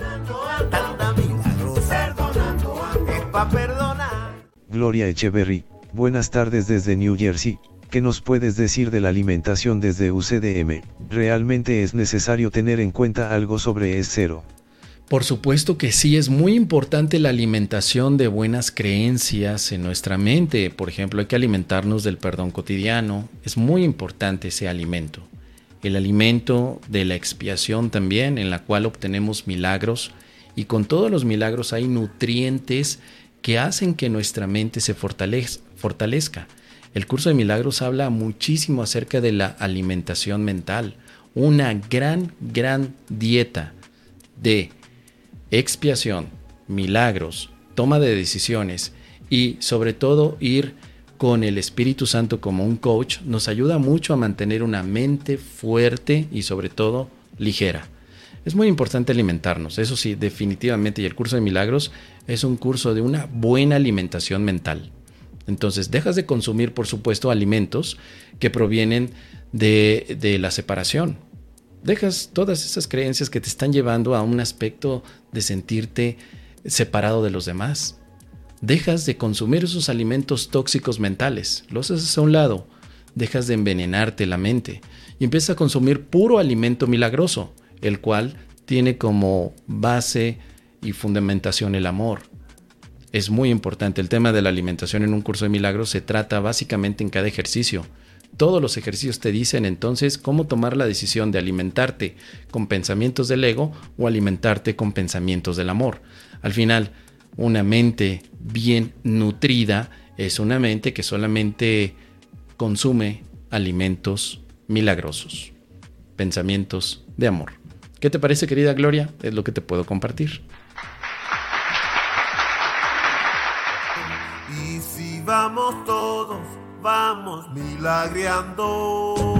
Tanta perdonar. Gloria Echeverry, buenas tardes desde New Jersey. ¿Qué nos puedes decir de la alimentación desde UCDM? ¿Realmente es necesario tener en cuenta algo sobre es cero? Por supuesto que sí, es muy importante la alimentación de buenas creencias en nuestra mente. Por ejemplo, hay que alimentarnos del perdón cotidiano. Es muy importante ese alimento. El alimento de la expiación también, en la cual obtenemos milagros. Y con todos los milagros hay nutrientes que hacen que nuestra mente se fortalezca. El curso de milagros habla muchísimo acerca de la alimentación mental. Una gran, gran dieta de expiación, milagros, toma de decisiones y sobre todo ir con el Espíritu Santo como un coach nos ayuda mucho a mantener una mente fuerte y sobre todo ligera. Es muy importante alimentarnos, eso sí, definitivamente, y el curso de milagros es un curso de una buena alimentación mental. Entonces, dejas de consumir, por supuesto, alimentos que provienen de, de la separación, dejas todas esas creencias que te están llevando a un aspecto de sentirte separado de los demás. Dejas de consumir esos alimentos tóxicos mentales, los haces a un lado, dejas de envenenarte la mente. Y empiezas a consumir puro alimento milagroso, el cual tiene como base y fundamentación el amor. Es muy importante el tema de la alimentación en un curso de milagros, se trata básicamente en cada ejercicio. Todos los ejercicios te dicen entonces cómo tomar la decisión de alimentarte con pensamientos del ego o alimentarte con pensamientos del amor. Al final, una mente bien nutrida es una mente que solamente consume alimentos milagrosos, pensamientos de amor. ¿Qué te parece, querida Gloria? Es lo que te puedo compartir. Y si vamos todos vamos milagreando.